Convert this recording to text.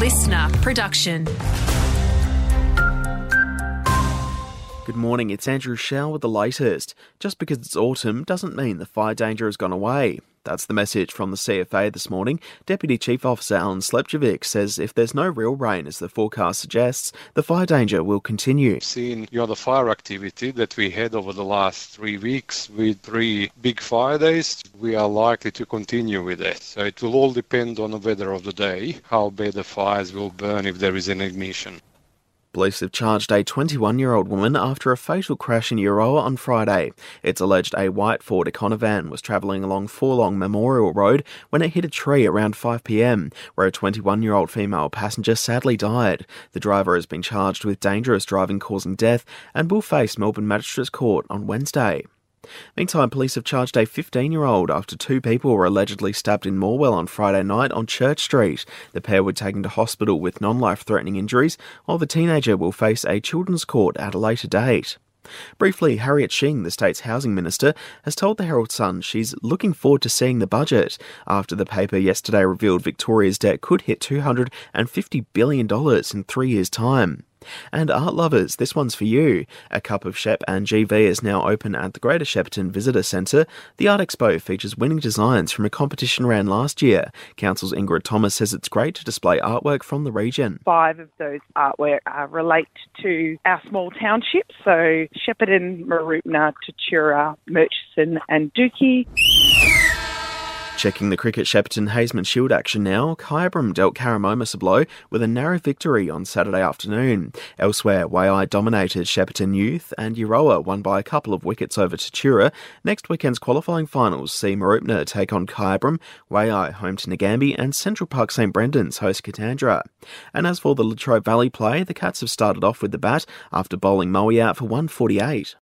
listener production. Good morning, it's Andrew Shell with the latest. Just because it's autumn doesn't mean the fire danger has gone away. That's the message from the CFA this morning. Deputy Chief Officer Alen Slijepcevic says if there's no real rain, as the forecast suggests, the fire danger will continue. Seeing you know, the fire activity that we had over the last three weeks with three big fire days, we are likely to continue with that. So it will all depend on the weather of the day, how bad the fires will burn if there is an ignition. Police have charged a 21 year old woman after a fatal crash in Euroa on Friday. It's alleged a white Ford Econovan was travelling along Forlong Memorial Road when it hit a tree around 5pm, where a 21 year old female passenger sadly died. The driver has been charged with dangerous driving causing death and will face Melbourne Magistrates Court on Wednesday. Meantime, police have charged a 15 year old after two people were allegedly stabbed in Morwell on Friday night on Church Street. The pair were taken to hospital with non life threatening injuries, while the teenager will face a children's court at a later date. Briefly, Harriet Shing, the state's housing minister, has told the Herald Sun she's looking forward to seeing the budget after the paper yesterday revealed Victoria's debt could hit $250 billion in three years' time. And art lovers, this one's for you. A Cup of Shep and GV is now open at the Greater Shepparton Visitor Centre. The Art Expo features winning designs from a competition ran last year. Council's Ingrid Thomas says it's great to display artwork from the region. Five of those artwork uh, relate to our small townships, so Shepparton, Mooroopna, Tatura, Murchison and Dookie. Checking the cricket Shepparton Haisman Shield action now, Kyabram dealt Karramomus a blow with a narrow victory on Saturday afternoon. Elsewhere, Waaia dominated Shepparton Youth and Euroa won by a couple of wickets over Tatura. Next weekend's qualifying finals see Mooroopna take on Kyabram, Waaia home to Nagambie and Central Park St Brendan's host Katandra. And as for the Latrobe Valley play, the Cats have started off with the bat after bowling Moe out for 148.